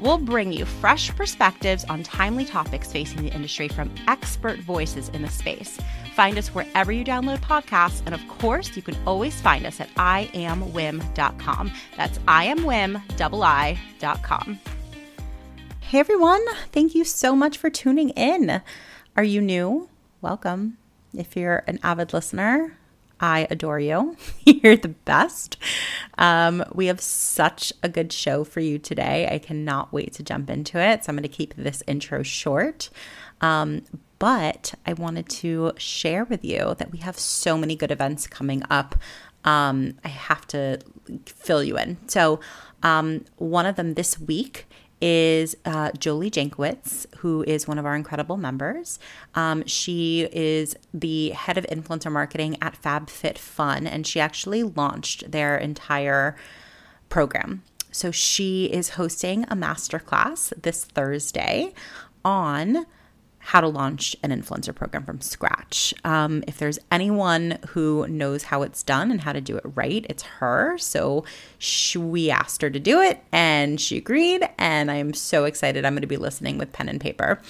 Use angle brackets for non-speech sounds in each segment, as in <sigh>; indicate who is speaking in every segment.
Speaker 1: We'll bring you fresh perspectives on timely topics facing the industry from expert voices in the space. Find us wherever you download podcasts, and of course, you can always find us at iamwiim.com. That's iamwiim.com. Hey everyone, thank you so much for tuning in. Are you new? Welcome. If you're an avid listener, I adore you. <laughs> You're the best. Um, we have such a good show for you today. I cannot wait to jump into it. So I'm going to keep this intro short. Um, but I wanted to share with you that we have so many good events coming up. Um, I have to fill you in. So, um, one of them this week is uh, Jolie Jankowitz, who is one of our incredible members. Um, she is the head of influencer marketing at FabFitFun, and she actually launched their entire program. So she is hosting a masterclass this Thursday on how to launch an influencer program from scratch. Um, if there's anyone who knows how it's done and how to do it right, it's her. So she, we asked her to do it and she agreed. And I'm so excited. I'm going to be listening with pen and paper.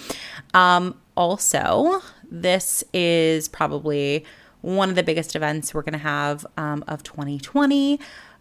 Speaker 1: Um, also, this is probably one of the biggest events we're going to have um, of 2020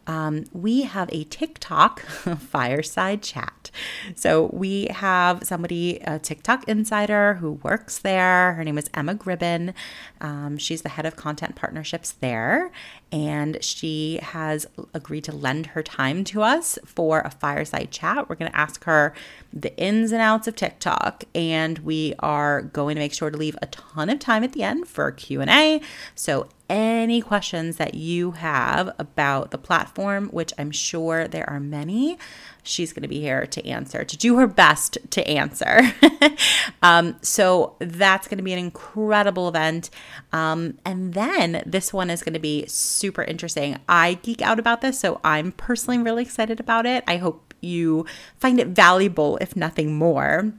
Speaker 1: um, we have a TikTok <laughs> fireside chat. So we have somebody, a TikTok insider who works there. Her name is Emma Gribben. Um, she's the head of content partnerships there. And she has agreed to lend her time to us for a fireside chat. We're going to ask her the ins and outs of TikTok, and we are going to make sure to leave a ton of time at the end for Q&A. So any questions that you have about the platform, which I'm sure there are many, she's going to be here to answer, to do her best to answer. <laughs> um, so that's going to be an incredible event. Um, and then this one is going to be super interesting. I geek out about this, so I'm personally really excited about it. I hope you find it valuable, if nothing more.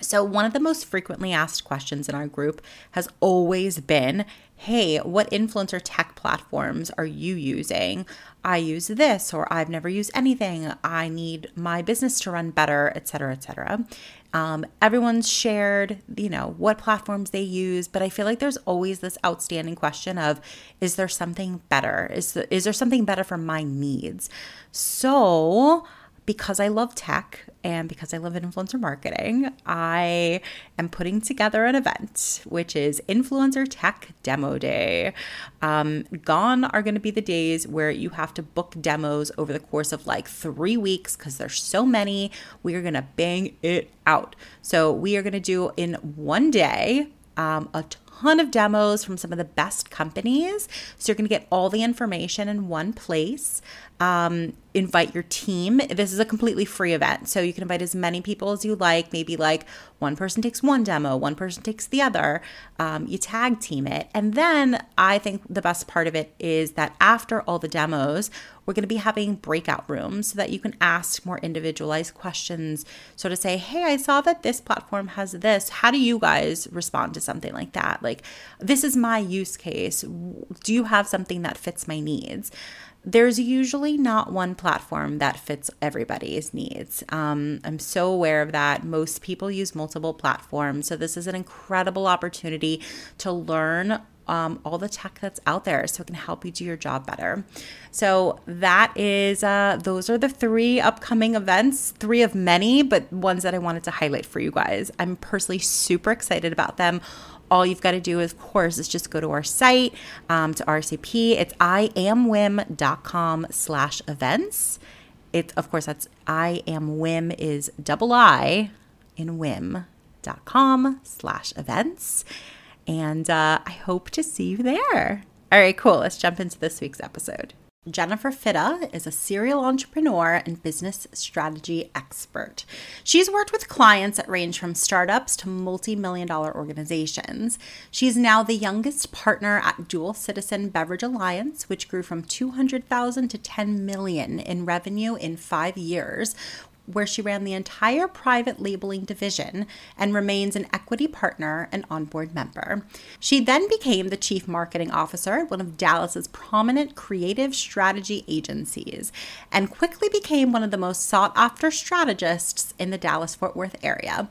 Speaker 1: So, one of the most frequently asked questions in our group has always been Hey, what influencer tech platforms are you using? I use this, or I've never used anything. I need my business to run better, et cetera, et cetera. Um, everyone's shared, you know, what platforms they use, but I feel like there's always this outstanding question of is there something better? Is, is there something better for my needs? So, because I love tech and because I love influencer marketing, I am putting together an event, which is Influencer Tech Demo Day. Um, gone are going to be the days where you have to book demos over the course of like three weeks because there's so many. We are going to bang it out. So, we are going to do in one day um, a ton of demos from some of the best companies. So you're going to get all the information in one place. Um, invite your team. This is a completely free event. So you can invite as many people as you like. Maybe like one person takes one demo, one person takes the other. Um, you tag team it. And then I think the best part of it is that after all the demos, we're going to be having breakout rooms so that you can ask more individualized questions. So to say, hey, I saw that this platform has this. How do you guys respond to something like that? Like, this is my use case. Do you have something that fits my needs? there's usually not one platform that fits everybody's needs. Um, I'm so aware of that. Most people use multiple platforms. So, this is an incredible opportunity to learn um, all the tech that's out there so it can help you do your job better. So that is uh, those are the three upcoming events, three of many, but ones that I wanted to highlight for you guys. I'm personally super excited about them all you've got to do, of course, is just go to our site, um, to RSVP. It's iamwiim.com slash events. It's, of course, that's I am WIIM is double I in wiim.com slash events. And uh, I hope to see you there. All right, cool. Let's jump into this week's episode. Jennifer Fitta is a serial entrepreneur and business strategy expert. She's worked with clients that range from startups to multi million dollar organizations. She's now the youngest partner at Dual Citizen Beverage Alliance, which grew from 200,000 to 10 million in revenue in five years, where she ran the entire private labeling division and remains an equity partner and onboard member. She then became the chief marketing officer at one of Dallas's prominent creative strategy agencies and quickly became one of the most sought after strategists in the Dallas Fort Worth area.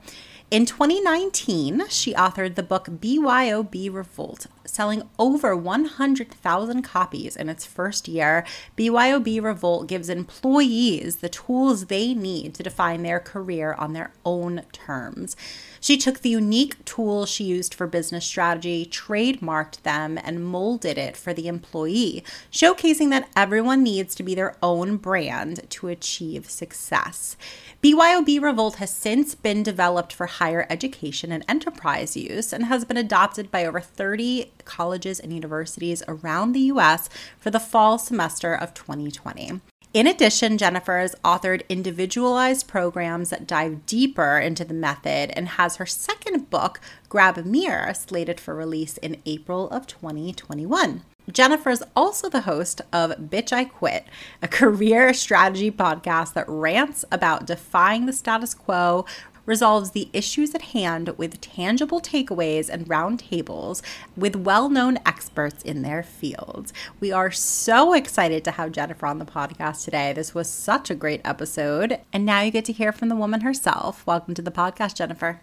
Speaker 1: In 2019, she authored the book BYOB Revolt, selling over 100,000 copies in its first year. BYOB Revolt gives employees the tools they need to define their career on their own terms. She took the unique tools she used for business strategy, trademarked them, and molded it for the employee, showcasing that everyone needs to be their own brand to achieve success. BYOB Revolt has since been developed for higher education and enterprise use and has been adopted by over 30 colleges and universities around the US for the fall semester of 2020. In addition, Jennifer has authored individualized programs that dive deeper into the method and has her second book, Grab a Mirror, slated for release in April of 2021. Jennifer is also the host of Bitch I Quit, a <laughs> career strategy podcast that rants about defying the status quo, resolves the issues at hand with tangible takeaways and roundtables with well known experts in their fields. We are so excited to have Jennifer on the podcast today. This was such a great episode. And now you get to hear from the woman herself. Welcome to the podcast, Jennifer.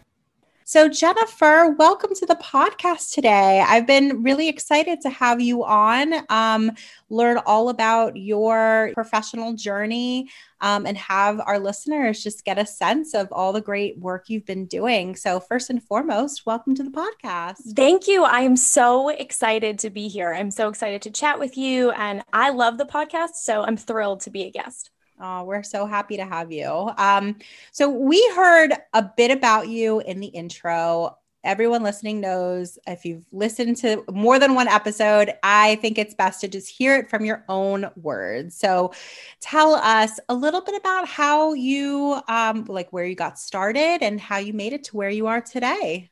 Speaker 1: So, Jennifer, welcome to the podcast today. I've been really excited to have you on, um, learn all about your professional journey, um, and have our listeners just get a sense of all the great work you've been doing. So, first and foremost, welcome to the podcast.
Speaker 2: Thank you. I am so excited to be here. I'm so excited to chat with you, and I love the podcast. So, I'm thrilled to be a guest.
Speaker 1: Oh, we're so happy to have you. Um, so we heard a bit about you in the intro. Everyone listening knows if you've listened to more than one episode, I think it's best to just hear it from your own words. So tell us a little bit about how you, um, like where you got started and how you made it to where you are today.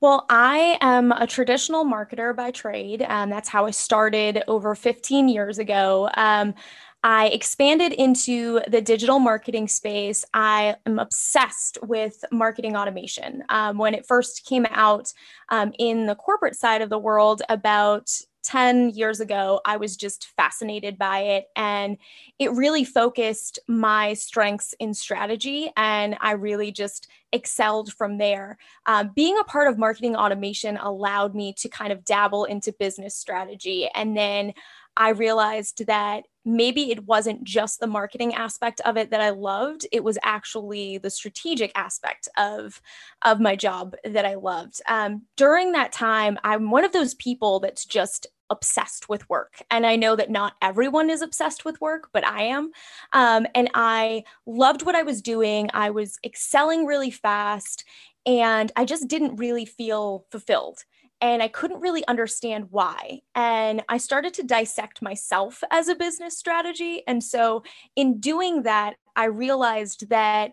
Speaker 2: Well, I am a traditional marketer by trade, and that's how I started over 15 years ago. Um, I expanded into the digital marketing space. I am obsessed with marketing automation. Um, when it first came out um, in the corporate side of the world about 10 years ago, I was just fascinated by it. And it really focused my strengths in strategy. And I really just excelled from there. Um, being a part of marketing automation allowed me to kind of dabble into business strategy. And then I realized that maybe it wasn't just the marketing aspect of it that I loved. It was actually the strategic aspect of, of my job that I loved. Um, during that time, I'm one of those people that's just obsessed with work. And I know that not everyone is obsessed with work, but I am. Um, and I loved what I was doing. I was excelling really fast. And I just didn't really feel fulfilled and I couldn't really understand why. And I started to dissect myself as a business strategy. And so, in doing that, I realized that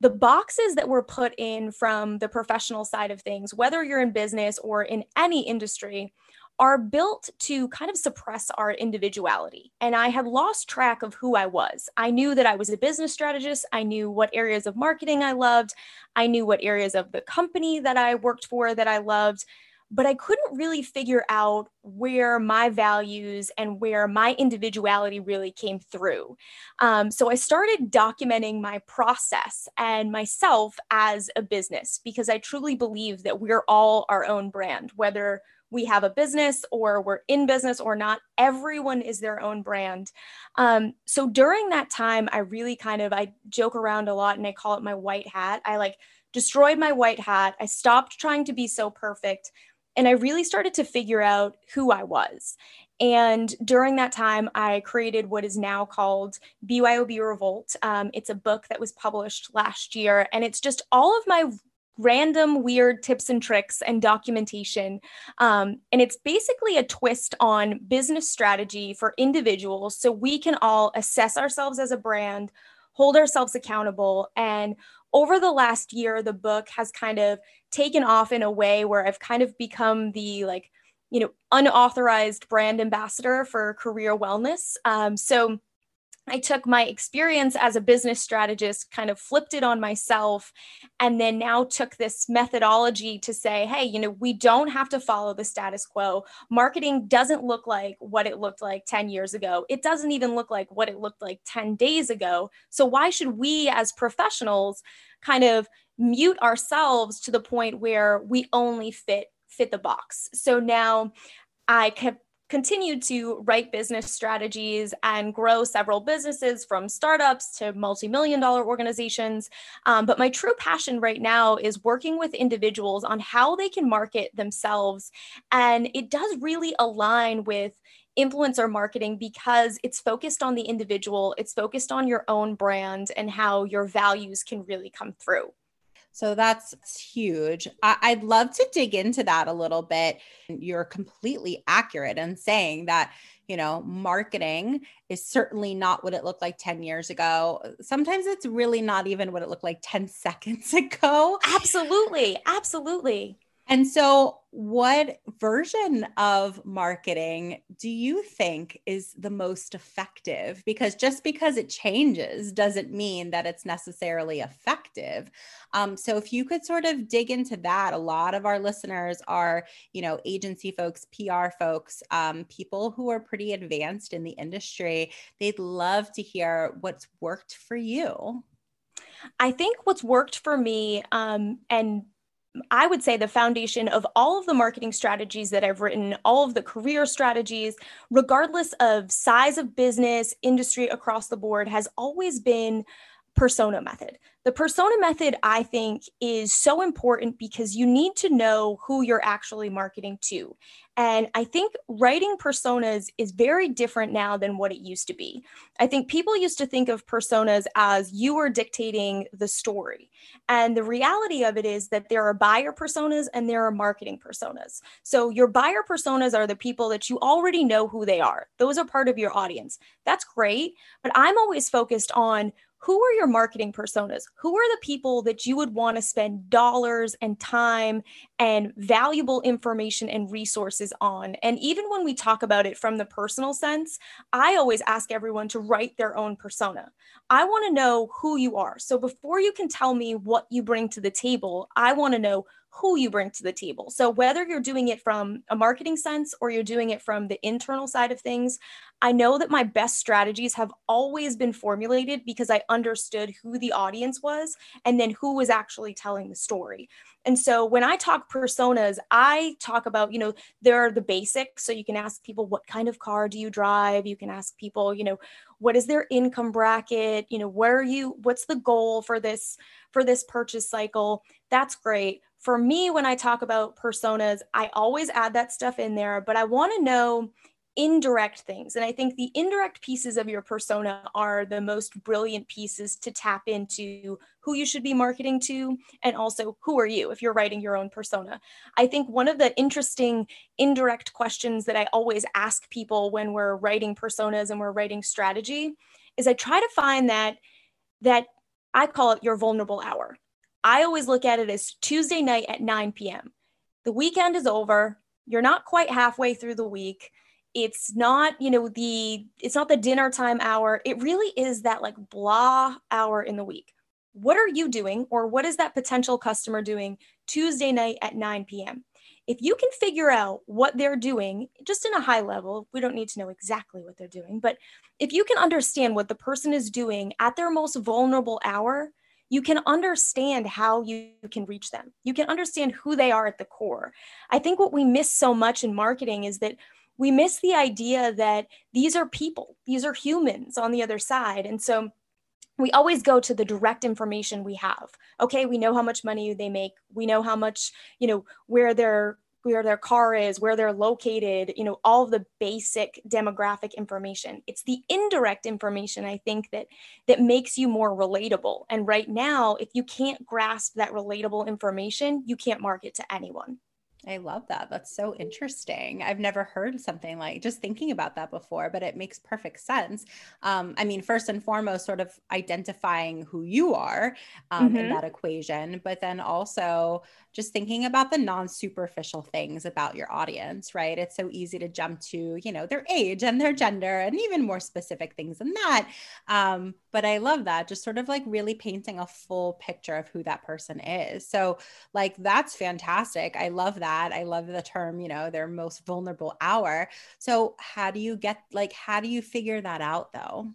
Speaker 2: the boxes that were put in from the professional side of things, whether you're in business or in any industry, are built to kind of suppress our individuality. And I had lost track of who I was. I knew that I was a business strategist. I knew what areas of marketing I loved. I knew what areas of the company that I worked for that I loved but I couldn't really figure out where my values and where my individuality really came through. Um, so I started documenting my process and myself as a business because I truly believe that we're all our own brand, whether we have a business or we're in business or not. Everyone is their own brand. Um, so during that time, I really kind of I joke around a lot and I call it my white hat. I like destroyed my white hat. I stopped trying to be so perfect. And I really started to figure out who I was. And during that time, I created what is now called BYOB Revolt. Um, it's a book that was published last year, and it's just all of my random weird tips and tricks and documentation. Um, and it's basically a twist on business strategy for individuals so we can all assess ourselves as a brand, hold ourselves accountable. And over the last year, the book has kind of taken off in a way where I've kind of become the like, you know, unauthorized brand ambassador for career wellness. Um, so I took my experience as a business strategist, kind of flipped it on myself, and then now took this methodology to say, hey, you know, we don't have to follow the status quo. Marketing doesn't look like what it looked like 10 years ago. It doesn't even look like what it looked like 10 days ago. So, why should we as professionals kind of mute ourselves to the point where we only fit fit the box? So now I kept continued to write business strategies and grow several businesses from startups to multi-million dollar organizations. Um, but my true passion right now is working with individuals on how they can market themselves. And it does really align with influencer marketing because it's focused on the individual it's focused on your own brand and how your values can really come through
Speaker 1: so that's huge. I- would love to dig into that a little bit. You're completely accurate in saying that, you know, marketing is certainly not what it looked like 10 years ago. Sometimes it's really not even what it looked like 10 <laughs> seconds ago.
Speaker 2: Absolutely. Absolutely.
Speaker 1: And so, what version of marketing do you think is the most effective? Because just because it changes doesn't mean that it's necessarily effective. Um, so, if you could sort of dig into that, a lot of our listeners are, you know, agency folks, PR folks, um, people who are pretty advanced in the industry. They'd love to hear what's worked for you.
Speaker 2: I think what's worked for me, um, and I would say the foundation of all of the marketing strategies that I've written, all of the career strategies, regardless of size of business, industry across the board, has always been persona method. The persona method, I think, is so important because you need to know who you're actually marketing to. And I think writing personas is very different now than what it used to be. I think people used to think of personas as you are dictating the story. And the reality of it is that there are buyer personas and there are marketing personas. So your buyer personas are the people that you already know who they are, those are part of your audience. That's great. But I'm always focused on who are your marketing personas? Who are the people that you would want to spend dollars and time and valuable information and resources on? And even when we talk about it from the personal sense, I always ask everyone to write their own persona. I want to know who you are. So before you can tell me what you bring to the table, I want to know who you bring to the table. So, whether you're doing it from a marketing sense or you're doing it from the internal side of things, I know that my best strategies have always been formulated because I understood who the audience was and then who was actually telling the story. And so when I talk personas, I talk about, you know, there are the basics. So you can ask people, what kind of car do you drive? You can ask people, you know, what is their income bracket? You know, where are you? What's the goal for this for this purchase cycle? That's great for me, when I talk about personas, I always add that stuff in there, but I want to know indirect things. And I think the indirect pieces of your persona are the most brilliant pieces to tap into who you should be marketing to and also who are you if you're writing your own persona. I think one of the interesting indirect questions that I always ask people when we're writing personas and we're writing strategy is I try to find that that I call it your vulnerable hour. I always look at it as Tuesday night at 9 p.m. The weekend is over. You're not quite halfway through the week. It's not, you know, the it's not the dinner time hour. It really is that like blah hour in the week. What are you doing or what is that potential customer doing Tuesday night at 9 p.m.? if you can figure out what they're doing just in a high level we don't need to know exactly what they're doing but if you can understand what the person is doing at their most vulnerable hour you can understand how you can reach them. You can understand who they are at the core. I think what we miss so much in marketing is that we miss the idea that these are people, these are humans on the other side. And so we always go to the direct information we have. Okay, we know how much money they make. We know how much, you know, where their where their car is, where they're located, you know, all the basic demographic information. It's the indirect information I think that that makes you more relatable. And right now, if you can't grasp that relatable information, you can't market to anyone.
Speaker 1: I love that. That's so interesting. I've never heard something like just thinking about that before, but it makes perfect sense. Um, I mean, first and foremost, sort of identifying who you are um, mm-hmm. in that equation, but then also just thinking about the non superficial things about your audience, right? It's so easy to jump to, you know, their age and their gender and even more specific things than that. Um, but I love that, just sort of like really painting a full picture of who that person is. So, like, that's fantastic. I love that. I love the term, you know, their most vulnerable hour. So, how do you get, like, how do you figure that out though?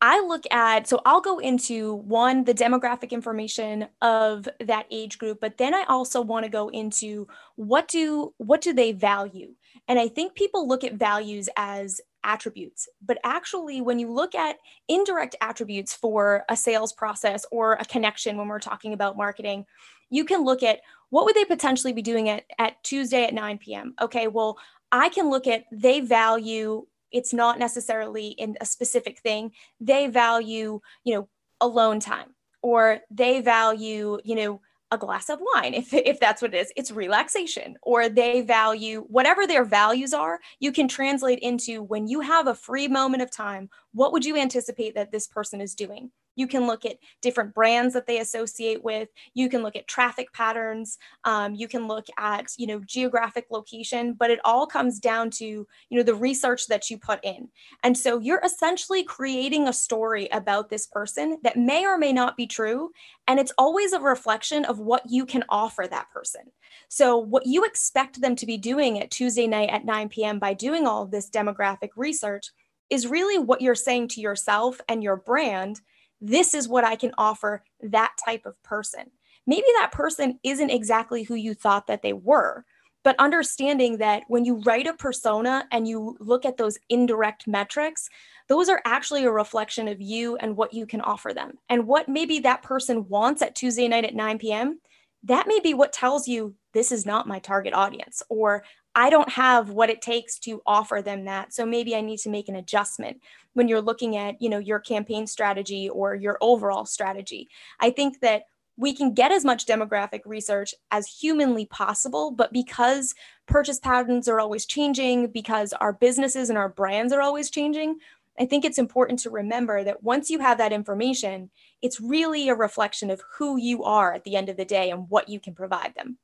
Speaker 2: I look at, so I'll go into one, the demographic information of that age group, but then I also want to go into what do, what do they value? And I think people look at values as attributes, but actually, when you look at indirect attributes for a sales process or a connection when we're talking about marketing, you can look at what would they potentially be doing at, at Tuesday at 9 p.m. Okay, well, I can look at they value it's not necessarily in a specific thing. They value you know alone time or they value you know a glass of wine <laughs> if, if that's what it is. It's relaxation or they value whatever their values are you can translate into when you have a free moment of time what would you anticipate that this person is doing you can look at different brands that they associate with. You can look at traffic patterns. Um, you can look at, you know, geographic location, but it all comes down to, you know, the research that you put in. And so you're essentially creating a story about this person that may or may not be true. And it's always a reflection of what you can offer that person. So, what you expect them to be doing at Tuesday night at 9 p.m. by doing all of this demographic research is really what you're saying to yourself and your brand this is what I can offer that type of person. Maybe that person isn't exactly who you thought that they were, but understanding that when you write a persona and you look at those indirect metrics, those are actually a reflection of you and what you can offer them. And what maybe that person wants at Tuesday night at 9 p.m., that may be what tells you this is not my target audience, or I don't have what it takes to offer them that. So maybe I need to make an adjustment when you're looking at, you know, your campaign strategy or your overall strategy. I think that we can get as much demographic research as humanly possible, but because purchase patterns are always changing, because our businesses and our brands are always changing, I think it's important to remember that once you have that information, it's really a reflection of who you are at the end of the day and what you can provide them.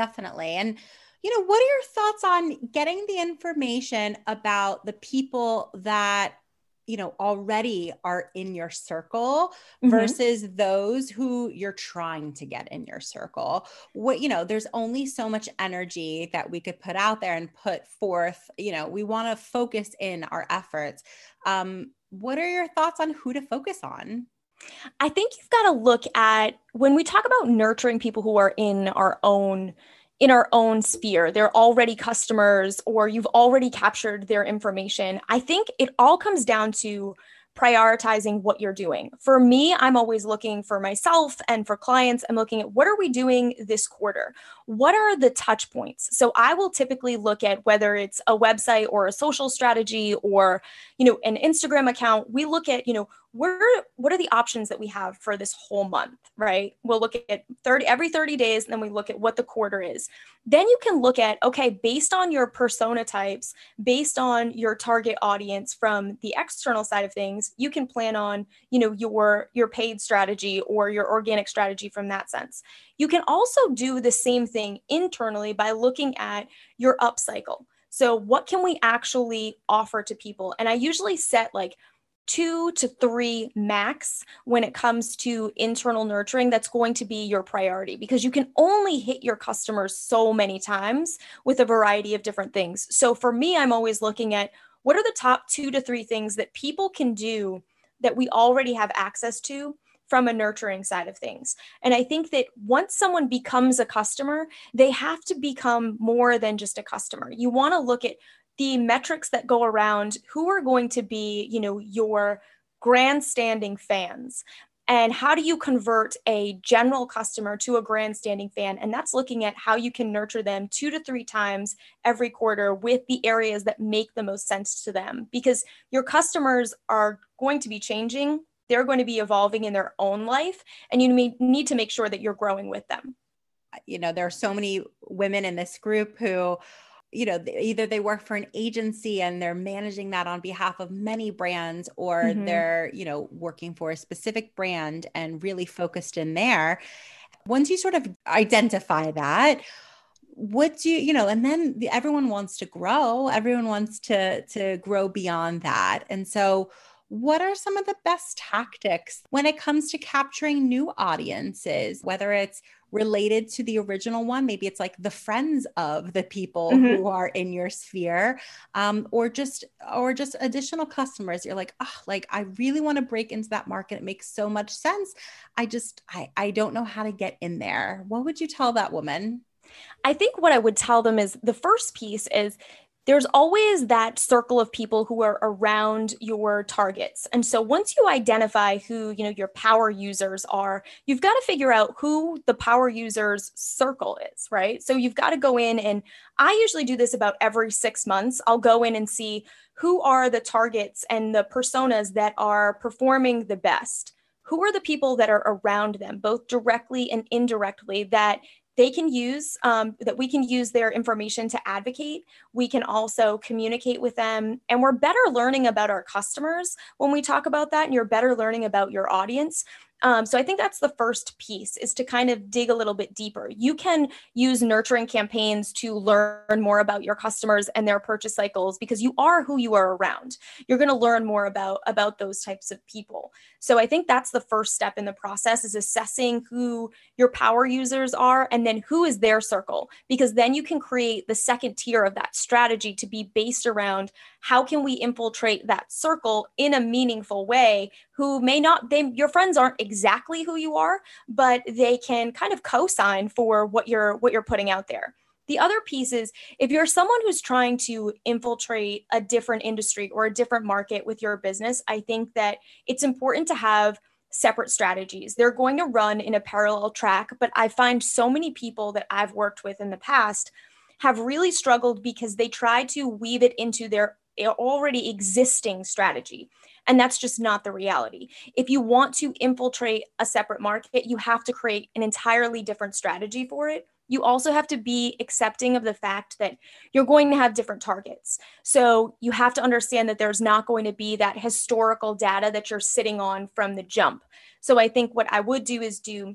Speaker 1: Definitely. And you know, what are your thoughts on getting the information about the people that you know already are in your circle mm-hmm. versus those who you're trying to get in your circle what you know there's only so much energy that we could put out there and put forth you know we want to focus in our efforts um what are your thoughts on who to focus on
Speaker 2: i think you've got to look at when we talk about nurturing people who are in our own in our own sphere. They're already customers or you've already captured their information. I think it all comes down to prioritizing what you're doing. For me, I'm always looking for myself and for clients, I'm looking at what are we doing this quarter? What are the touch points? So I will typically look at whether it's a website or a social strategy or, you know, an Instagram account. We look at, you know, where what are the options that we have for this whole month right? We'll look at 30 every 30 days and then we look at what the quarter is. Then you can look at okay based on your persona types based on your target audience from the external side of things you can plan on you know your your paid strategy or your organic strategy from that sense. You can also do the same thing internally by looking at your upcycle. So what can we actually offer to people? And i usually set like two to three max when it comes to internal nurturing that's going to be your priority because you can only hit your customers so many times with a variety of different things. So for me, I'm always looking at what are the top two to three things that people can do that we already have access to from a nurturing side of things. And I think that once someone becomes a customer, they have to become more than just a customer. You want to look at the metrics that go around who are going to be, you know, your grandstanding fans. And how do you convert a general customer to a grandstanding fan? And that's looking at how you can nurture them two to three times every quarter with the areas that make the most sense to them. Because your customers are going to be changing. They're going to be evolving in their own life. And you need to make sure that you're growing with them.
Speaker 1: You know there are so many women in this group who you know either they work for an agency and they're managing that on behalf of many brands or mm-hmm. they're you know working for a specific brand and really focused in there. Once you sort of identify that what do you you know and then the, everyone wants to grow. Everyone wants to to grow beyond that. And so what are some of the best tactics when it comes to capturing new audiences whether it's related to the original one. Maybe it's like the friends of the people mm-hmm. who are in your sphere, um, or just or just additional customers. You're like, oh, like I really want to break into that market. It makes so much sense. I just I I don't know how to get in there. What would you tell that woman?
Speaker 2: I think what I would tell them is the first piece is there's always that circle of people who are around your targets. And so once you identify who, you know, your power users are, you've got to figure out who the power users circle is, right? So you've got to go in and I usually do this about every 6 months. I'll go in and see who are the targets and the personas that are performing the best who are the people that are around them, both directly and indirectly, that they can use um, that we can use their information to advocate. We can also communicate with them and we're better learning about our customers when we talk about that and you're better learning about your audience um, so I think that's the first piece is to kind of dig a little bit deeper. You can use nurturing campaigns to learn more about your customers and their purchase cycles because you are who you are around. You're going to learn more about about those types of people. So I think that's the first step in the process is assessing who your power users are and then who is their circle because then you can create the second tier of that strategy to be based around how can we infiltrate that circle in a meaningful way who may not they your friends aren't exactly who you are but they can kind of co-sign for what you're what you're putting out there the other piece is if you're someone who's trying to infiltrate a different industry or a different market with your business, I think that it's important to have separate strategies. They're going to run in a parallel track, but I find so many people that I've worked with in the past have really struggled because they try to weave it into their eh, already existing strategy. And that's just not the reality. If you want to infiltrate a separate market, you have to create an entirely different strategy for it you also have to be accepting of the fact that you're going to have different targets. So you have to understand that there's not going to be that historical data that you're sitting on from the jump. So I think what I would do is do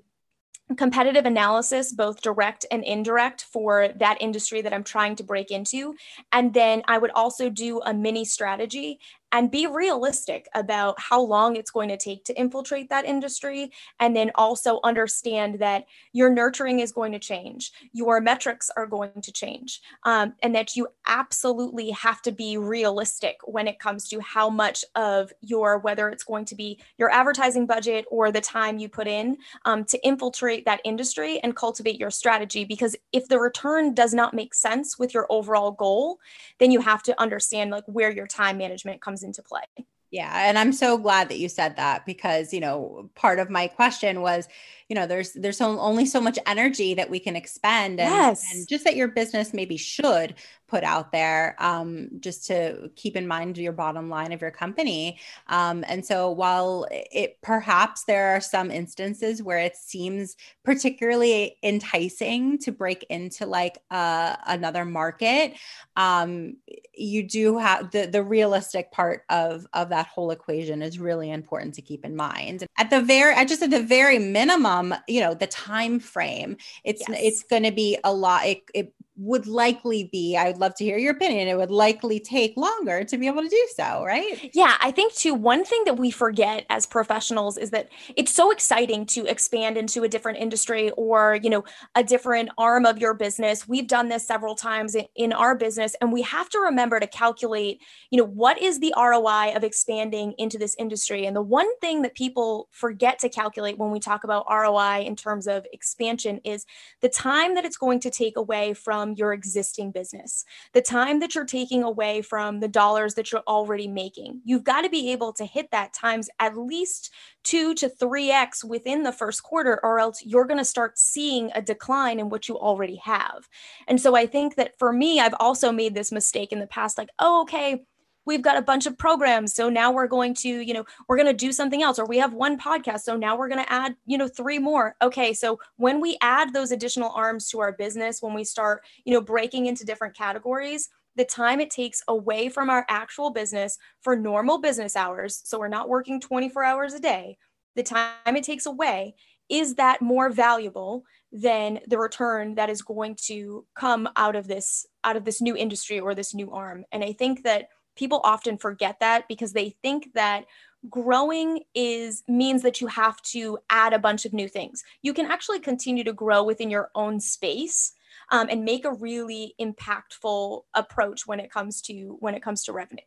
Speaker 2: competitive analysis, both direct and indirect, for that industry that I'm trying to break into. And then I would also do a mini strategy and be realistic about how long it's going to take to infiltrate that industry. And then also understand that your nurturing is going to change, your metrics are going to change, um, and that you absolutely have to be realistic when it comes to how much of your, whether it's going to be your advertising budget or the time you put in um, to infiltrate that industry and cultivate your strategy. Because if the return does not make sense with your overall goal, then you have to understand like where your time management comes into play.
Speaker 1: Yeah. And I'm so glad that you said that because, you know, part of my question was, you know, there's there's only so much energy that we can expend and, yes. and just that your business maybe should put out there um, just to keep in mind your bottom line of your company. Um, and so while it perhaps there are some instances where it seems particularly enticing to break into like uh, another market, um, you do have the, the realistic part of, of that whole equation is really important to keep in mind. At the very, just at the very minimum, Um, you know, the time frame, it's, yes. it's going to be a lot. It, it would likely be i would love to hear your opinion it would likely take longer to be able to do so right?
Speaker 2: Yeah i think too one thing that we forget as professionals is that it's so exciting to expand into a different industry or you know a different arm of your business. We've done this several times in our business and we have to remember to calculate you know what is the roi of expanding into this industry? And the one thing that people forget to calculate when we talk about roi in terms of expansion is the time that it's going to take away from from your existing business, the time that you're taking away from the dollars that you're already making. You've got to be able to hit that times at least two to 3x within the first quarter, or else you're going to start seeing a decline in what you already have. And so I think that for me, I've also made this mistake in the past like, oh, okay we've got a bunch of programs so now we're going to you know we're going to do something else or we have one podcast so now we're going to add you know three more. Okay so when we add those additional arms to our business when we start you know breaking into different categories the time it takes away from our actual business for normal business hours so we're not working 24 hours a day the time it takes away is that more valuable than the return that is going to come out of this out of this new industry or this new arm? And i think that people often forget that because they think that growing is means that you have to add a bunch of new things. You can actually continue to grow within your own space um, and make a really impactful approach when it comes to when it comes to revenue.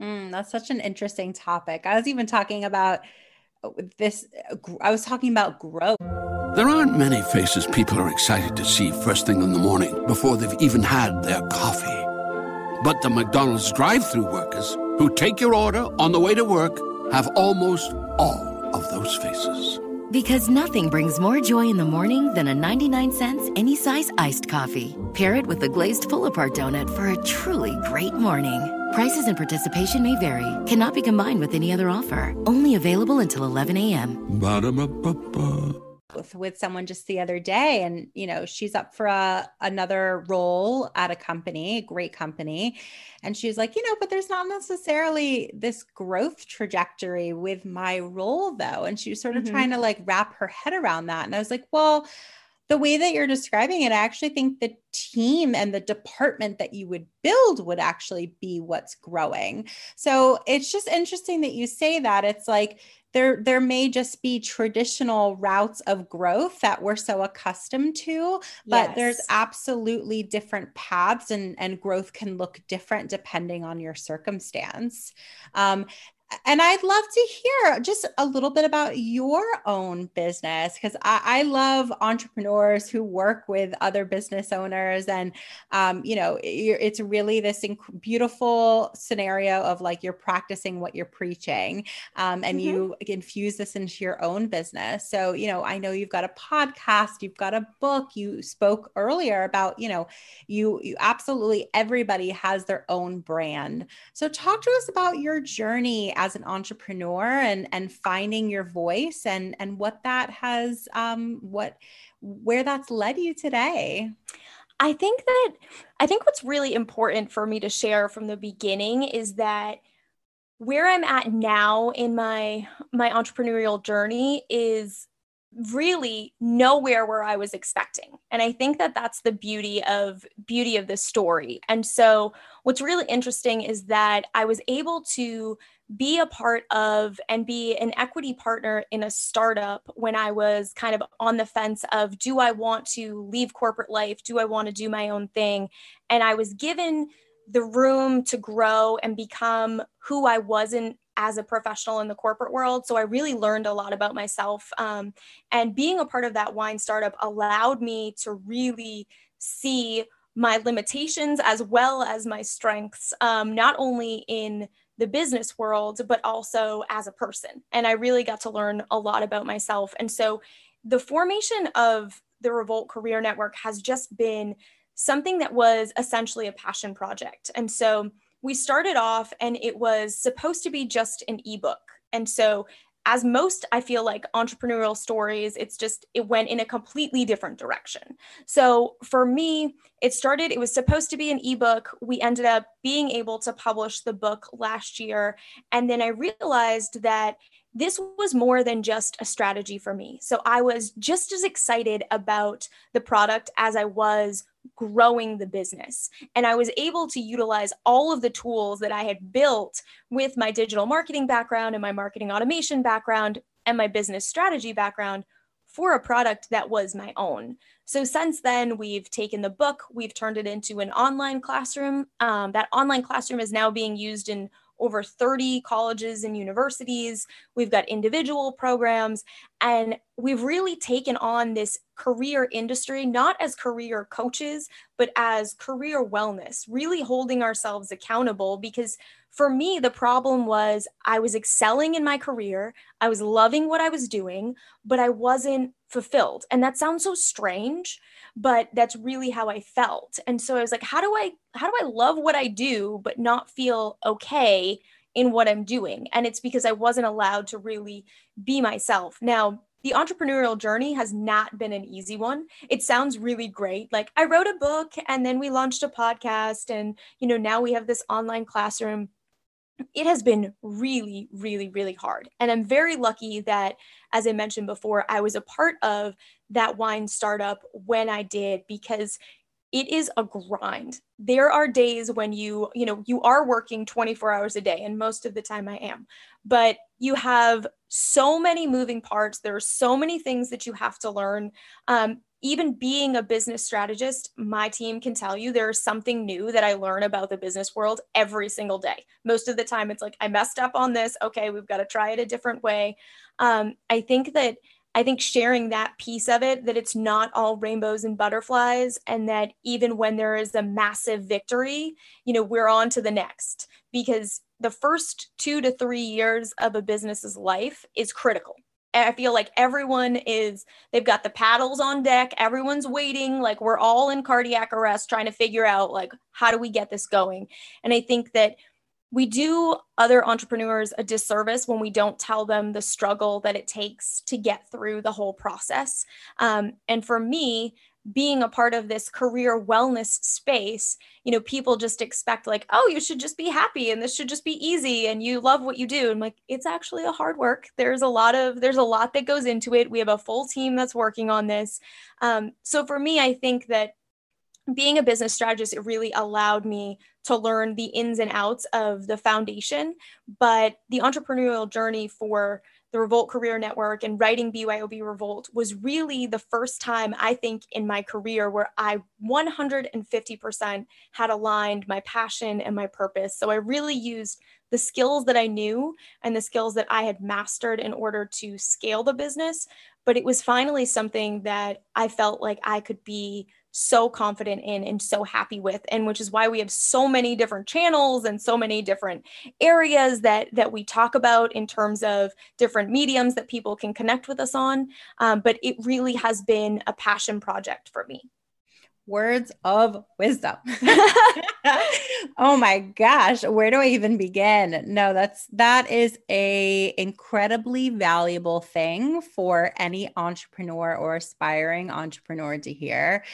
Speaker 1: Mm, that's such an interesting topic. I was even talking about uh, this i was talking about growth.
Speaker 3: There aren't many faces people are excited to see first thing in the morning before they've even had their coffee but the McDonald's drive through workers who take your order on the way to work have almost all of those faces.
Speaker 4: Because nothing brings more joy in the morning than a 99 cents any size iced coffee. Pair it with a glazed pull apart donut for a truly great morning. Prices and participation may vary, cannot be combined with any other offer. Only available until 11 a.m. Ba-da-ba-ba-ba
Speaker 1: with, with someone just the other day and you know she's up for a, another role at a company a great company and she's like you know but there's not necessarily this growth trajectory with my role though and she was sort of mm-hmm. trying to like wrap her head around that and i was like well the way that you're describing it, I actually think the team and the department that you would build would actually be what's growing. So it's just interesting that you say that. It's like there there may just be traditional routes of growth that we're so accustomed to but yes. there's absolutely different paths and and growth can look different depending on your circumstance um, and I'd love to hear just a little bit about your own business because I, I, love entrepreneurs who work with other business owners. And, um, you know, it's really this inc- beautiful scenario of like you're practicing what you're preaching um, and mm-hmm. you infuse this into your own business. So, you know, I know you've got a podcast, you've got a book, you spoke earlier about, you know, you, you absolutely everybody has their own brand. So, talk to us about your journey as an entrepreneur and and finding your voice and and what that has um what where that's led you today
Speaker 2: i think that i think what's really important for me to share from the beginning is that where i'm at now in my my entrepreneurial journey is really nowhere where I was expecting. And I think that that's the beauty of beauty of this story. And so what's really interesting is that I was able to be a part of and be an equity partner in a startup when I was kind of on the fence of do I want to leave corporate life? Do I want to do my own thing? And I was given the room to grow and become who I wasn't as a professional in the corporate world. So I really learned a lot about myself. Um, and being a part of that wine startup allowed me to really see my limitations as well as my strengths, um, not only in the business world, but also as a person. And I really got to learn a lot about myself. And so the formation of the Revolt Career Network has just been something that was essentially a passion project. And so we started off and it was supposed to be just an ebook. And so as most i feel like entrepreneurial stories it's just it went in a completely different direction. So for me it started it was supposed to be an ebook. We ended up being able to publish the book last year. And then i realized that this was more than just a strategy for me. So i was just as excited about the product as i was growing the business. And I was able to utilize all of the tools that I had built with my digital marketing background and my marketing automation background and my business strategy background for a product that was my own. So since then, we've taken the book, we've turned it into an online classroom. Um, that online classroom is now being used in over 30 colleges and universities. We've got individual programs, and we've really taken on this career industry, not as career coaches, but as career wellness, really holding ourselves accountable. Because for me, the problem was I was excelling in my career, I was loving what I was doing, but I wasn't fulfilled. And that sounds so strange, but that's really how I felt. And so I was like, how do I how do I love what I do but not feel okay in what I'm doing? And it's because I wasn't allowed to really be myself. Now, the entrepreneurial journey has not been an easy one. It sounds really great. Like I wrote a book and then we launched a podcast and you know now we have this online classroom it has been really, really, really hard. And I'm very lucky that, as I mentioned before, I was a part of that wine startup when I did because it is a grind. There are days when you, you know, you are working 24 hours a day, and most of the time I am, but you have so many moving parts. There are so many things that you have to learn. Um, even being a business strategist, my team can tell you there's something new that I learn about the business world every single day. Most of the time, it's like, I messed up on this. Okay, we've got to try it a different way. Um, I think that. I think sharing that piece of it, that it's not all rainbows and butterflies, and that even when there is a massive victory, you know, we're on to the next because the first two to three years of a business's life is critical I feel like everyone is, they've got the paddles on deck, everyone's waiting, like we're all in cardiac arrest trying to figure out, like, how do we get this going? And I think that we do other entrepreneurs a disservice when we don't tell them the struggle that it takes to get through the whole process. Um, and for me, being a part of this career wellness space, you know, people just expect like, oh, you should just be happy and this should just be easy and you love what you do. And like, it's actually a hard work. There's a lot of there's a lot that goes into it. We have a full team that's working on this. Um, so for me, I think that being a business strategist, it really allowed me to learn the ins and outs of the foundation. But the entrepreneurial journey for the Revolt Career Network and writing BYOB Revolt was really the first time I think in my career where I 150% had aligned my passion and my purpose. So I really used the skills that I knew and the skills that I had mastered in order to scale the business. But it was finally something that I felt like I could be so confident in and so happy with and which is why we have so many different channels and so many different areas that that we talk about in terms of different mediums that people can connect with us on. Um, but it really has been a passion project for me
Speaker 1: words of wisdom. <laughs> <laughs> oh my gosh, where do I even begin? No, that's that is a incredibly valuable thing for any entrepreneur or aspiring entrepreneur to hear.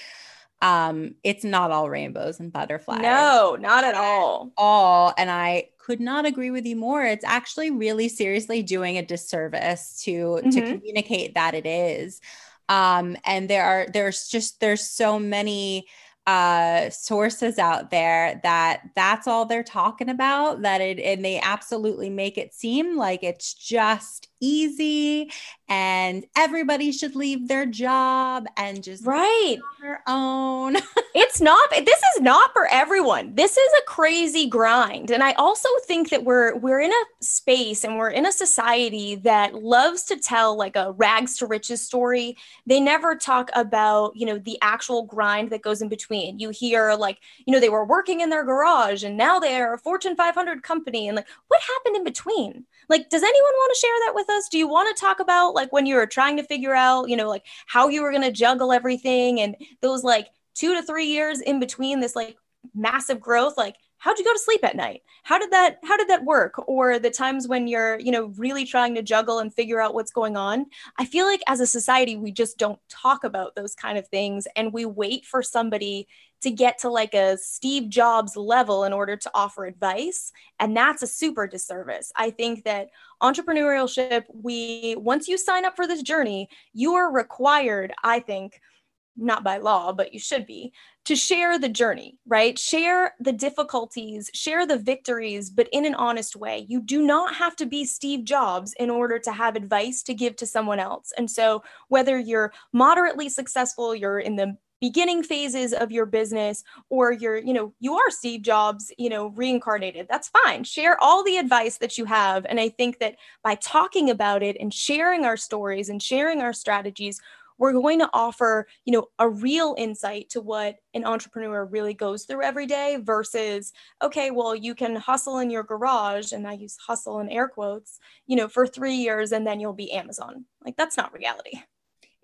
Speaker 1: Um, it's not all rainbows and butterflies.
Speaker 2: No, not at all.
Speaker 1: All and I could not agree with you more. It's actually really seriously doing a disservice to mm-hmm. to communicate that it is um, and there are there's just there's so many uh, sources out there that that's all they're talking about that it and they absolutely make it seem like it's just easy and everybody should leave their job and just
Speaker 2: right
Speaker 1: on their own. <laughs>
Speaker 2: it's not this is not for everyone. This is a crazy grind. And I also think that we're we're in a space and we're in a society that loves to tell like a rags to riches story. They never talk about, you know, the actual grind that goes in between. You hear like, you know, they were working in their garage and now they are a Fortune 500 company and like what happened in between? Like does anyone want to share that with us? Do you want to talk about like when you were trying to figure out, you know, like how you were going to juggle everything and those like two to three years in between this like massive growth? Like, how'd you go to sleep at night? How did that how did that work? Or the times when you're, you know, really trying to juggle and figure out what's going on? I feel like as a society we just don't talk about those kind of things and we wait for somebody to get to like a Steve Jobs level in order to offer advice. And that's a super disservice. I think that entrepreneurship, we, once you sign up for this journey, you are required, I think, not by law, but you should be, to share the journey, right? Share the difficulties, share the victories, but in an honest way. You do not have to be Steve Jobs in order to have advice to give to someone else. And so, whether you're moderately successful, you're in the beginning phases of your business or you're you know you are steve jobs you know reincarnated that's fine. Share all the advice that you have and i think that by talking about it and sharing our stories and sharing our strategies we're going to offer you know a real insight to what an entrepreneur really goes through every day versus okay well you can hustle in your garage and i use hustle in air quotes you know for 3 years and then you'll be amazon. Like that's not reality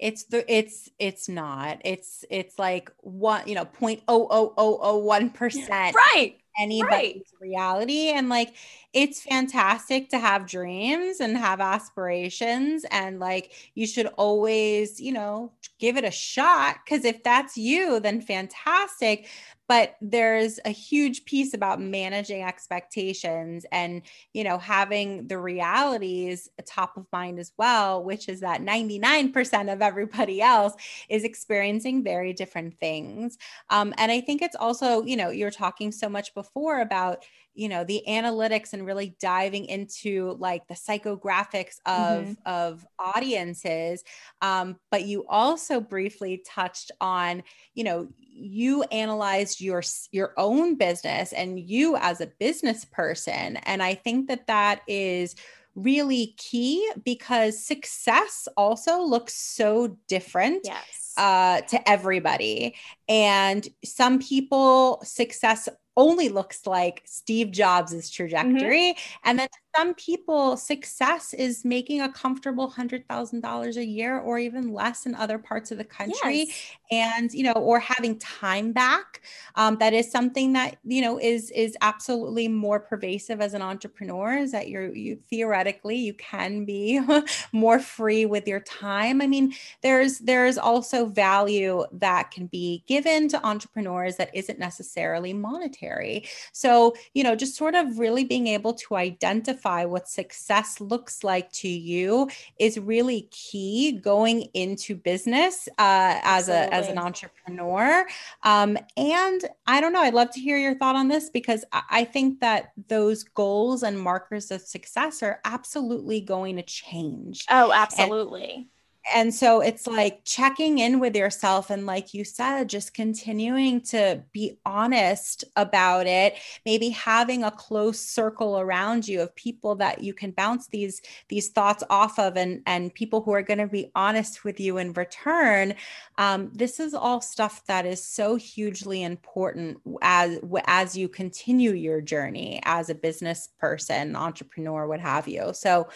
Speaker 1: it's the it's it's not. It's it's like what you know point oh oh oh oh one percent
Speaker 2: right
Speaker 1: anybody's right. reality. And like it's fantastic to have dreams and have aspirations. And like you should always you know give it a shot. Because if that's you then fantastic but there's a huge piece about managing expectations and you know having the realities top of mind as well which is that 99% of everybody else is experiencing very different things. Um, and i think it's also you know you're talking so much before about you know the analytics and really diving into like the psychographics of mm-hmm. of audiences um, but you also briefly touched on you know you analyzed your your own business and you as a business person and i think that that is really key because success also looks so different
Speaker 2: yes.
Speaker 1: uh, to everybody. And some people, success only looks like Steve Jobs' trajectory. Mm-hmm. And then some people, success is making a comfortable $100,000 a year or even less in other parts of the country. Yes. And, you know, or having time back. Um, that is something that, you know, is, is absolutely more pervasive as an entrepreneur is that you're, you theoretically, you can be <laughs> more free with your time. I mean, there's, there's also value that can be given to entrepreneurs that isn't necessarily monetary. So, you know, just sort of really being able to identify what success looks like to you is really key going into business uh, as a as an entrepreneur. Um, and I don't know, I'd love to hear your thought on this because I think that those goals and markers of success are absolutely going to change.
Speaker 2: Oh, absolutely.
Speaker 1: And and so it's like checking in with yourself and like you said just continuing to be honest about it maybe having a close circle around you of people that you can bounce these these thoughts off of and and people who are going to be honest with you in return. Um, this is all stuff that is so hugely important as as you continue your journey as a business person entrepreneur what have you. So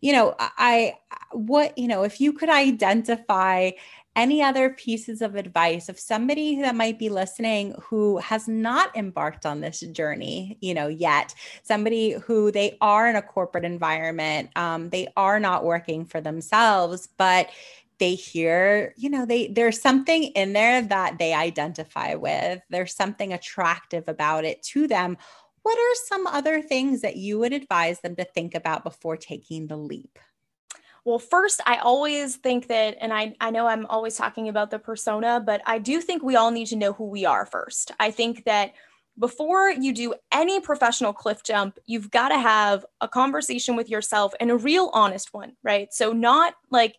Speaker 1: you know, I, what, you know, if you could identify any other pieces of advice of somebody that might be listening who has not embarked on this journey you know yet somebody who they are in a corporate environment um, they are not working for themselves but they hear you know they there's something in there that they identify with. There's something attractive about it to them what are some other things that you would advise them to think about before taking the leap?
Speaker 2: Well, first, I always think that, and I, I know I'm always talking about the persona, but I do think we all need to know who we are first. I think that before you do any professional cliff jump, you've got to have a conversation with yourself and a real honest one, right? So, not like,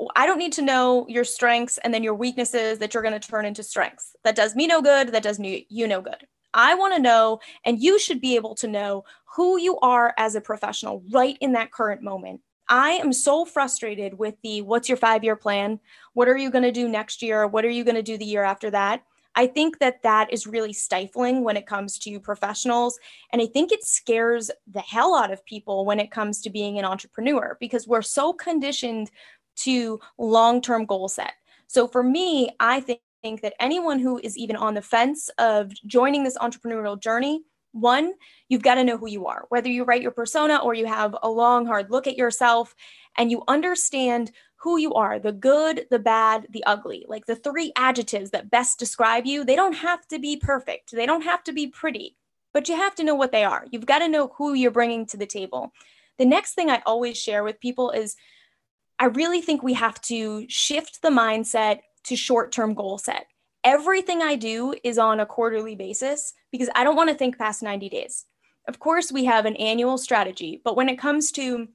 Speaker 2: oh, I don't need to know your strengths and then your weaknesses that you're going to turn into strengths. That does me no good. That does you no good. I want to know, and you should be able to know who you are as a professional right in that current moment. I am so frustrated with the what's your five year plan? What are you going to do next year? What are you going to do the year after that? I think that that is really stifling when it comes to professionals. And I think it scares the hell out of people when it comes to being an entrepreneur because we're so conditioned to long term goal set. So for me, I think think that anyone who is even on the fence of joining this entrepreneurial journey, one, you've got to know who you are, whether you write your persona or you have a long, hard look at yourself and you understand who you are the good, the bad, the ugly. Like the three adjectives that best describe you, they don't have to be perfect, they don't have to be pretty, but you have to know what they are. You've got to know who you're bringing to the table. The next thing I always share with people is I really think we have to shift the mindset to short term goal set. Everything I do is on a quarterly basis because I don't want to think past 90 days. Of course, we have an annual strategy, but when it comes to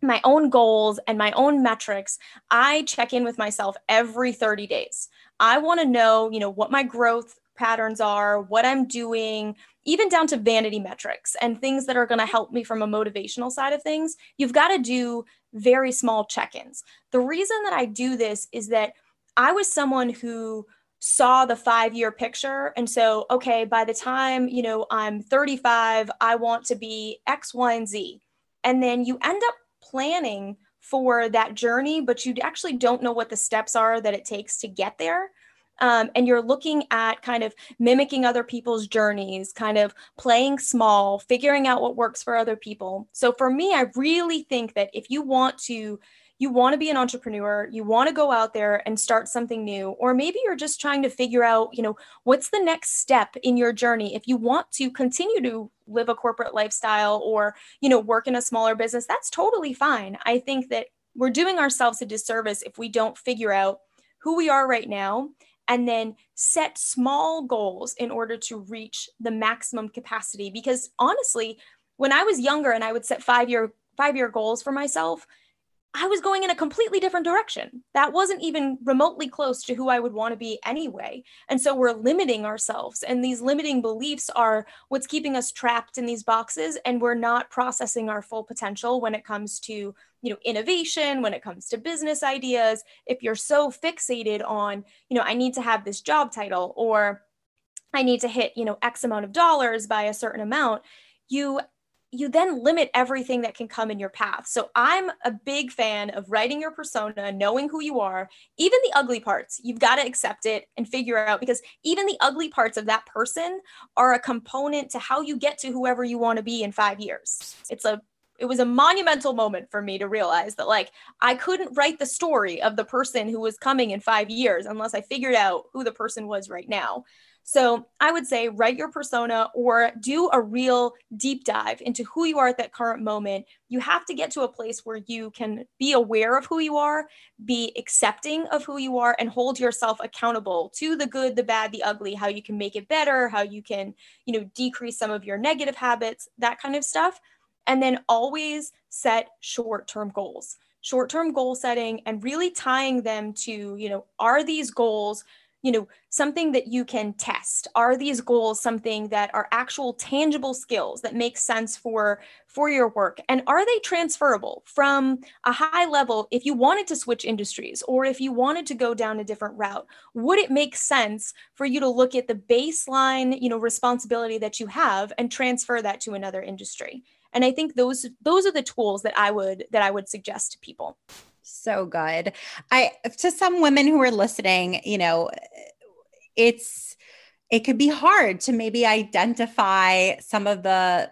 Speaker 2: my own goals and my own metrics, I check in with myself every 30 days. I want to know, you know, what my growth patterns are, what I'm doing, even down to vanity metrics and things that are going to help me from a motivational side of things. You've got to do very small check-ins. The reason that I do this is that I was someone who saw the 5-year picture and so okay, by the time, you know, I'm 35, I want to be X, Y, and Z. And then you end up planning for that journey, but you actually don't know what the steps are that it takes to get there. Um, and you're looking at kind of mimicking other people's journeys, kind of playing small, figuring out what works for other people. So for me, I really think that if you want to you want to be an entrepreneur, you want to go out there and start something new, or maybe you're just trying to figure out, you know, what's the next step in your journey. If you want to continue to live a corporate lifestyle or, you know, work in a smaller business, that's totally fine. I think that we're doing ourselves a disservice if we don't figure out who we are right now and then set small goals in order to reach the maximum capacity because honestly when i was younger and i would set five year five year goals for myself I was going in a completely different direction. That wasn't even remotely close to who I would want to be anyway. And so we're limiting ourselves. And these limiting beliefs are what's keeping us trapped in these boxes. And we're not processing our full potential when it comes to, you know, innovation, when it comes to business ideas. If you're so fixated on, you know, I need to have this job title or I need to hit, you know, X amount of dollars by a certain amount, you you then limit everything that can come in your path. So I'm a big fan of writing your persona, knowing who you are, even the ugly parts. You've got to accept it and figure out because even the ugly parts of that person are a component to how you get to whoever you want to be in 5 years. It's a it was a monumental moment for me to realize that like I couldn't write the story of the person who was coming in 5 years unless I figured out who the person was right now. So I would say write your persona or do a real deep dive into who you are at that current moment. You have to get to a place where you can be aware of who you are, be accepting of who you are, and hold yourself accountable to the good, the bad, the ugly, how you can make it better, how you can, you know, decrease some of your negative habits, that kind of stuff. And then always set short term goals short term goal setting and really tying them to, you know, are these goals you know something that you can test. Are these goals something that are actual tangible skills that make sense for for your work? And are they transferable from a high level if you wanted to switch industries or if you wanted to go down a different route? Would it make sense for you to look at the baseline you know responsibility that you have and transfer that to another industry? And i think those those are the tools that i would that i would suggest to people
Speaker 1: so good. I to some women who are listening, you know, it's it could be hard to maybe identify some of the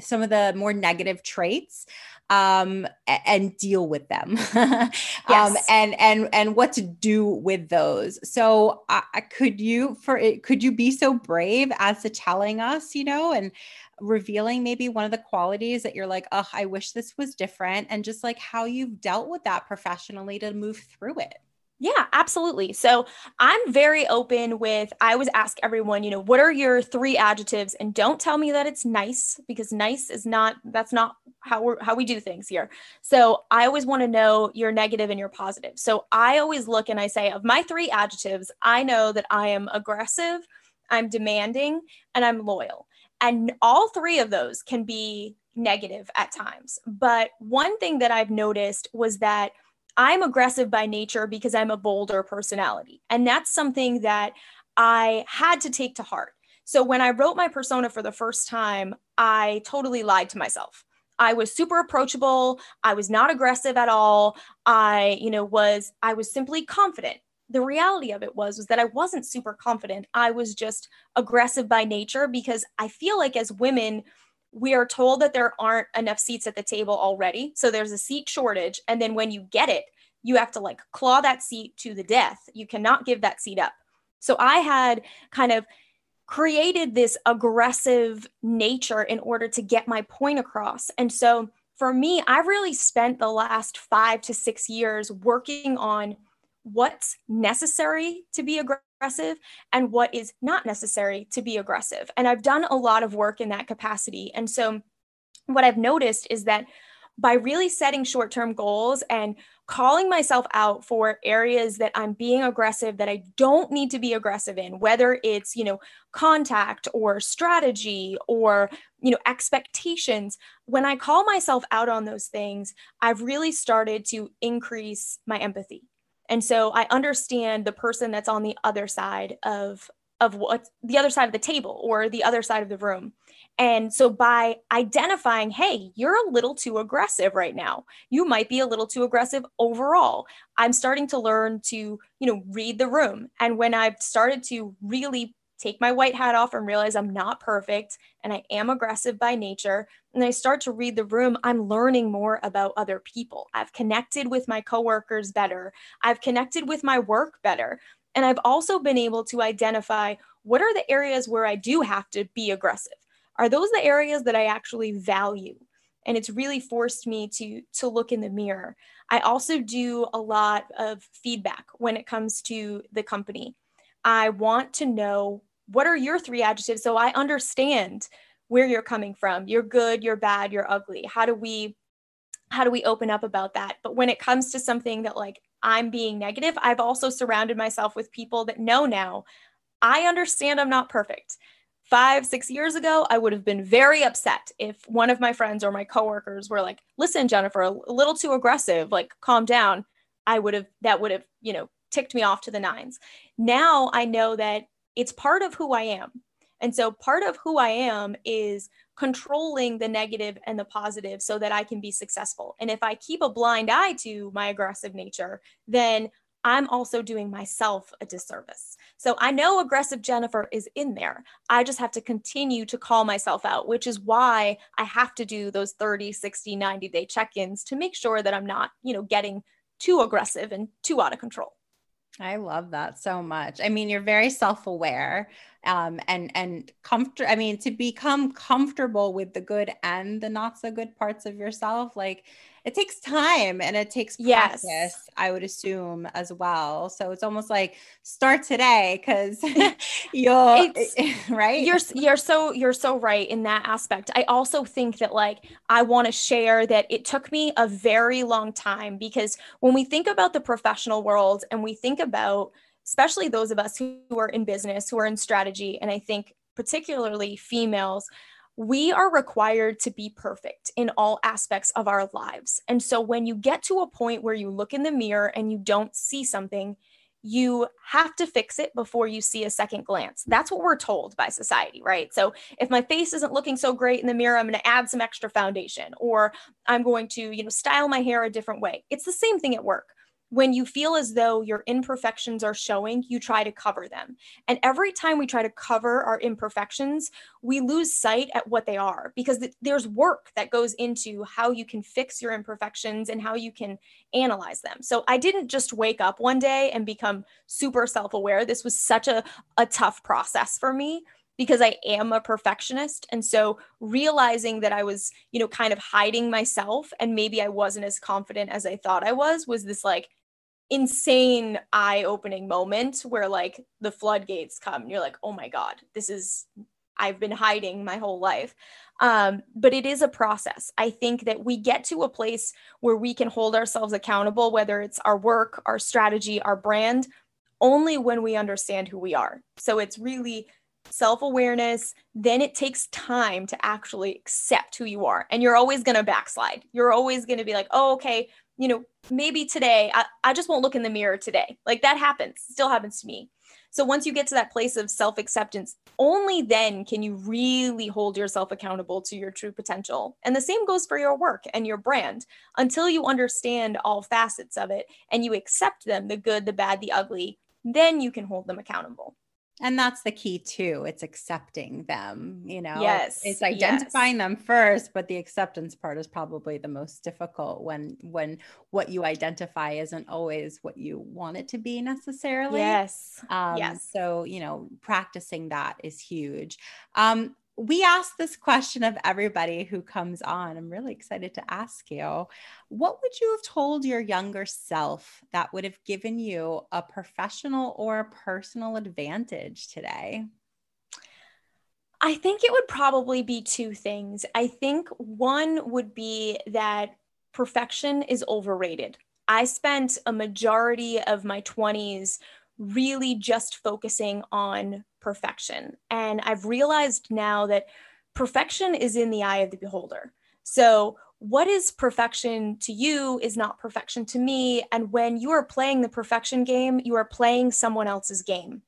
Speaker 1: some of the more negative traits um, and deal with them. <laughs> Um, yes. um, and and and what to do with those. So uh, could you for it could you be so brave as to telling us you know and revealing maybe one of the qualities that you're like oh i wish this was different and just like how you've dealt with that professionally to move through it
Speaker 2: yeah, absolutely. So I'm very open with, I always ask everyone, you know, what are your three adjectives? And don't tell me that it's nice because nice is not, that's not how we're, how we do things here. So I always want to know your negative and your positive. So I always look and I say, of my three adjectives, I know that I am aggressive, I'm demanding, and I'm loyal. And all three of those can be negative at times. But one thing that I've noticed was that I'm aggressive by nature because I'm a bolder personality. And that's something that I had to take to heart. So when I wrote my persona for the first time, I totally lied to myself. I was super approachable. I was not aggressive at all. I, you know, was I was simply confident. The reality of it was was that I wasn't super confident. I was just aggressive by nature because I feel like as women, we are told that there aren't enough seats at the table already. So there's a seat shortage. And then when you get it, you have to like claw that seat to the death. You cannot give that seat up. So I had kind of created this aggressive nature in order to get my point across. And so for me, I've really spent the last five to six years working on what's necessary to be aggressive and what is not necessary to be aggressive. And I've done a lot of work in that capacity. And so what I've noticed is that by really setting short term goals and calling myself out for areas that I'm being aggressive that I don't need to be aggressive in, whether it's, you know, contact or strategy or, you know, expectations. When I call myself out on those things, I've really started to increase my empathy. And so I understand the person that's on the other side of of what the other side of the table or the other side of the room. And so by identifying, hey, you're a little too aggressive right now. You might be a little too aggressive overall. I'm starting to learn to, you know, read the room. And when I've started to really take my white hat off and realize I'm not perfect and I am aggressive by nature, and I start to read the room, I'm learning more about other people. I've connected with my coworkers better. I've connected with my work better. And I've also been able to identify what are the areas where I do have to be aggressive are those the areas that I actually value? And it's really forced me to to look in the mirror. I also do a lot of feedback when it comes to the company. I want to know what are your three adjectives so I understand where you're coming from. You're good, you're bad, you're ugly. How do we how do we open up about that? But when it comes to something that like I'm being negative, I've also surrounded myself with people that know now I understand I'm not perfect five, six years ago, I would have been very upset if one of my friends or my coworkers were like, listen, Jennifer, a little too aggressive, like calm down. I would have, that would have, you know, ticked me off to the nines. Now I know that it's part of who I am. And so part of who I am is controlling the negative and the positive so that I can be successful. And if I keep a blind eye to my aggressive nature, then I'm also doing myself a disservice. So I know aggressive Jennifer is in there. I just have to continue to call myself out, which is why I have to do those 30, 60, 90 day check ins to make sure that I'm not, you know, getting too aggressive and too out of control.
Speaker 1: I love that so much. I mean, you're very self-aware um, and and comfort. I mean, to become comfortable with the good and the not so good parts of yourself, like it takes time and it takes practice, yes. I would assume as well. So it's almost like start today because <laughs> <laughs> you'll eh, eh, right.
Speaker 2: You're you're so you're so right in that aspect. I also think that like I want to share that it took me a very long time because when we think about the professional world and we think about especially those of us who are in business, who are in strategy, and I think particularly females, we are required to be perfect in all aspects of our lives. And so when you get to a point where you look in the mirror and you don't see something, you have to fix it before you see a second glance. That's what we're told by society, right? So if my face isn't looking so great in the mirror, I'm going to add some extra foundation or I'm going to, you know, style my hair a different way. It's the same thing at work when you feel as though your imperfections are showing, you try to cover them. And every time we try to cover our imperfections, we lose sight at what they are because th- there's work that goes into how you can fix your imperfections and how you can analyze them. So I didn't just wake up one day and become super self aware. This was such a, a tough process for me because I am a perfectionist. And so realizing that I was, you know, kind of hiding myself and maybe I wasn't as confident as I thought I was was this like insane eye-opening moment where like the floodgates come and you're like oh my god this is i've been hiding my whole life. Um, but it is a process. I think that we get to a place where we can hold ourselves accountable whether it's our work our strategy our brand only when we understand who we are. So it's really self-awareness then it takes time to actually accept who you are. And you're always going to backslide. You're always going to be like oh okay you know, maybe today I, I just won't look in the mirror today. Like that happens, still happens to me. So once you get to that place of self acceptance, only then can you really hold yourself accountable to your true potential. And the same goes for your work and your brand. Until you understand all facets of it and you accept them the good, the bad, the ugly then you can hold them accountable
Speaker 1: and that's the key too it's accepting them you know?
Speaker 2: Yes
Speaker 1: it's identifying yes. them first but the acceptance part is probably the most difficult when when what you identify isn't always what you want it to be necessarily.
Speaker 2: Yes
Speaker 1: um
Speaker 2: yes.
Speaker 1: so you know practicing that is huge. Um we ask this question of everybody who comes on. I'm really excited to ask you what would you have told your younger self that would have given you a professional or a personal advantage today?
Speaker 2: I think it would probably be two things. I think one would be that perfection is overrated. I spent a majority of my 20s really just focusing on perfection. And I've realized now that perfection is in the eye of the beholder. So, what is perfection to you is not perfection to me. And when you are playing the perfection game, you are playing someone else's game.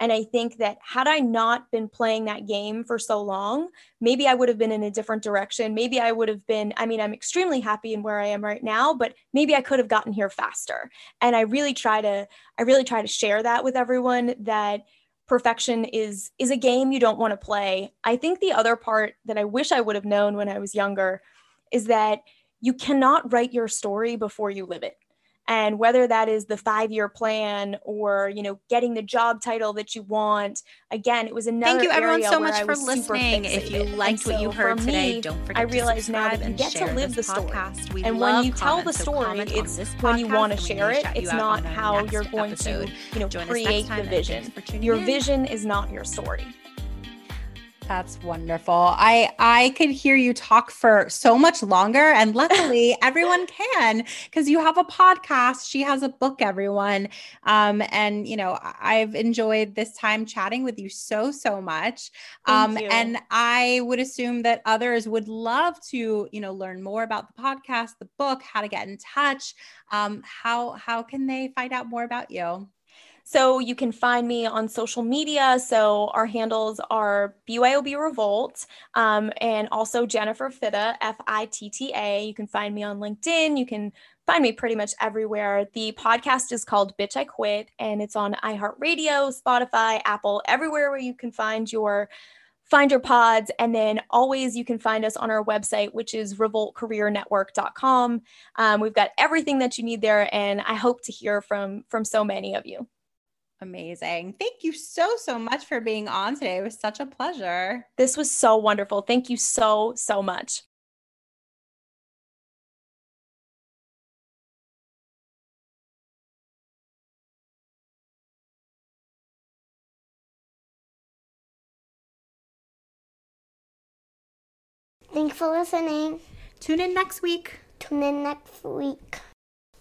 Speaker 2: And I think that had I not been playing that game for so long, maybe I would have been in a different direction. Maybe I would have been, I mean, I'm extremely happy in where I am right now, but maybe I could have gotten here faster. And I really try to, I really try to share that with everyone that perfection is is a game you don't want to play. I think the other part that I wish I would have known when I was younger is that you cannot write your story before you live it and whether that is the five year plan or you know getting the job title that you want again it was another
Speaker 1: thank you everyone so much for
Speaker 2: listening.
Speaker 1: If you liked so what you heard today
Speaker 2: me,
Speaker 1: don't forget
Speaker 2: i realize now that you get to live the story. and when you tell the story it's when you want to share it. it's not how you're going to you know create the vision. your vision is not your story
Speaker 1: that's wonderful. I I could hear you talk for so much longer and luckily <laughs> everyone can cuz you have a podcast, she has a book everyone. Um and you know, I've enjoyed this time chatting with you so so much. Um and I would assume that others would love to, you know, learn more about the podcast, the book, how to get in touch. Um how how can they find out more about you?
Speaker 2: So you can find me on social media. So our handles are BYOB Revolt um, and also Jennifer Fitta, F I T T A. You can find me on LinkedIn. You can find me pretty much everywhere. The podcast is called Bitch I Quit and it's on iHeartRadio, Spotify, Apple, everywhere where you can find your find your pods and then always you can find us on our website which is revoltcareernetwork.com um, we've got everything that you need there and i hope to hear from from so many of you
Speaker 1: Amazing. Thank you so, so much for being on today. It was such a pleasure.
Speaker 2: This was so wonderful. Thank you so, so much.
Speaker 5: Thanks for listening.
Speaker 1: Tune in next week.
Speaker 5: Tune in next week.